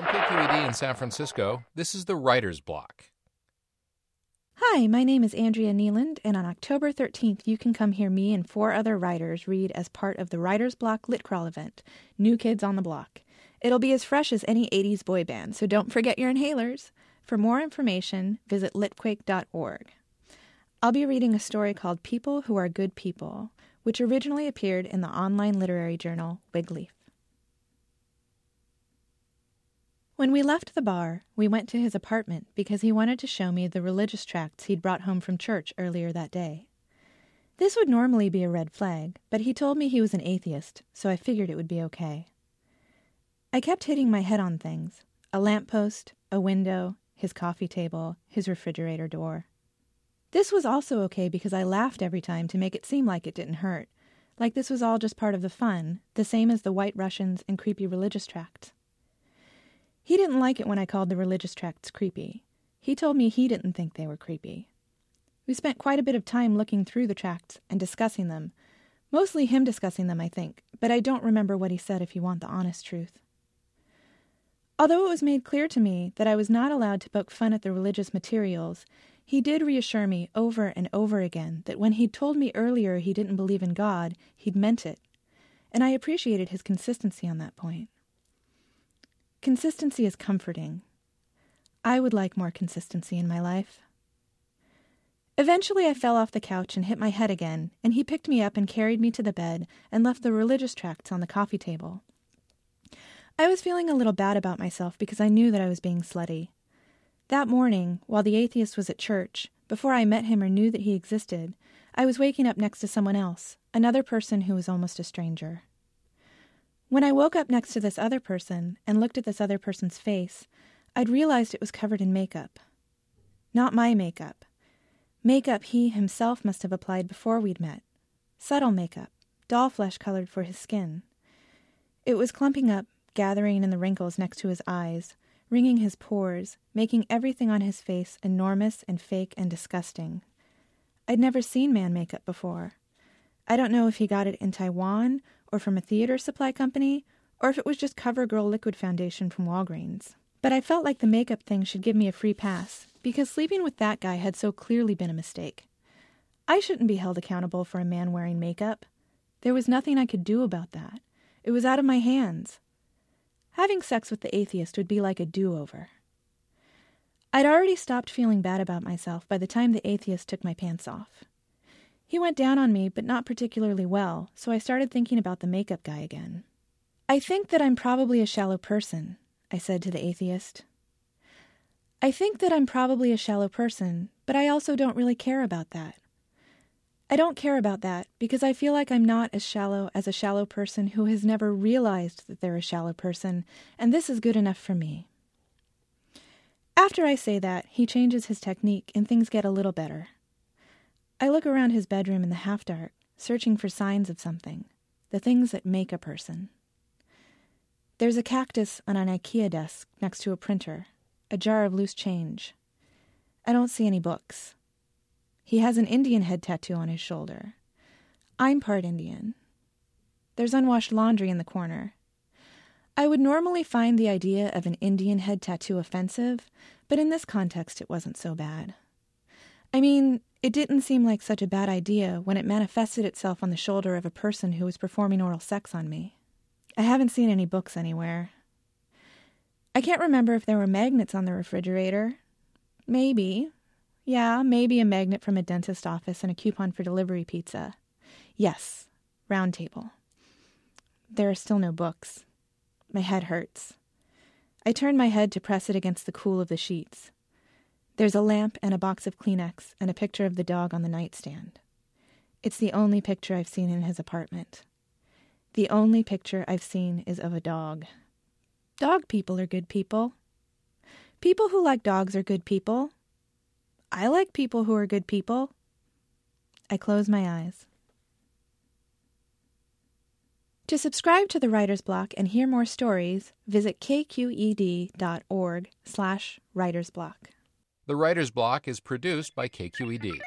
From KQED in San Francisco, this is the Writer's Block. Hi, my name is Andrea Kneeland, and on October 13th, you can come hear me and four other writers read as part of the Writer's Block Lit Crawl event, New Kids on the Block. It'll be as fresh as any 80s boy band, so don't forget your inhalers. For more information, visit litquake.org. I'll be reading a story called People Who Are Good People, which originally appeared in the online literary journal Wigleaf. When we left the bar, we went to his apartment because he wanted to show me the religious tracts he'd brought home from church earlier that day. This would normally be a red flag, but he told me he was an atheist, so I figured it would be okay. I kept hitting my head on things a lamppost, a window, his coffee table, his refrigerator door. This was also okay because I laughed every time to make it seem like it didn't hurt, like this was all just part of the fun, the same as the white Russians and creepy religious tracts. He didn't like it when I called the religious tracts creepy. He told me he didn't think they were creepy. We spent quite a bit of time looking through the tracts and discussing them. Mostly him discussing them, I think, but I don't remember what he said if you want the honest truth. Although it was made clear to me that I was not allowed to poke fun at the religious materials, he did reassure me over and over again that when he'd told me earlier he didn't believe in God, he'd meant it, and I appreciated his consistency on that point. Consistency is comforting. I would like more consistency in my life. Eventually, I fell off the couch and hit my head again, and he picked me up and carried me to the bed and left the religious tracts on the coffee table. I was feeling a little bad about myself because I knew that I was being slutty. That morning, while the atheist was at church, before I met him or knew that he existed, I was waking up next to someone else, another person who was almost a stranger. When I woke up next to this other person and looked at this other person's face, I'd realized it was covered in makeup. Not my makeup. Makeup he himself must have applied before we'd met. Subtle makeup, doll flesh colored for his skin. It was clumping up, gathering in the wrinkles next to his eyes, ringing his pores, making everything on his face enormous and fake and disgusting. I'd never seen man makeup before. I don't know if he got it in Taiwan or from a theater supply company, or if it was just CoverGirl liquid foundation from Walgreens. But I felt like the makeup thing should give me a free pass, because sleeping with that guy had so clearly been a mistake. I shouldn't be held accountable for a man wearing makeup. There was nothing I could do about that. It was out of my hands. Having sex with the atheist would be like a do over. I'd already stopped feeling bad about myself by the time the atheist took my pants off. He went down on me, but not particularly well, so I started thinking about the makeup guy again. I think that I'm probably a shallow person, I said to the atheist. I think that I'm probably a shallow person, but I also don't really care about that. I don't care about that because I feel like I'm not as shallow as a shallow person who has never realized that they're a shallow person, and this is good enough for me. After I say that, he changes his technique and things get a little better. I look around his bedroom in the half dark, searching for signs of something, the things that make a person. There's a cactus on an IKEA desk next to a printer, a jar of loose change. I don't see any books. He has an Indian head tattoo on his shoulder. I'm part Indian. There's unwashed laundry in the corner. I would normally find the idea of an Indian head tattoo offensive, but in this context it wasn't so bad. I mean, it didn't seem like such a bad idea when it manifested itself on the shoulder of a person who was performing oral sex on me. I haven't seen any books anywhere. I can't remember if there were magnets on the refrigerator. Maybe. Yeah, maybe a magnet from a dentist office and a coupon for delivery pizza. Yes, round table. There are still no books. My head hurts. I turn my head to press it against the cool of the sheets. There's a lamp and a box of Kleenex and a picture of the dog on the nightstand. It's the only picture I've seen in his apartment. The only picture I've seen is of a dog. Dog people are good people. People who like dogs are good people. I like people who are good people. I close my eyes. To subscribe to the Writer's Block and hear more stories, visit kqed.org slash writersblock. The Writer's Block is produced by KQED.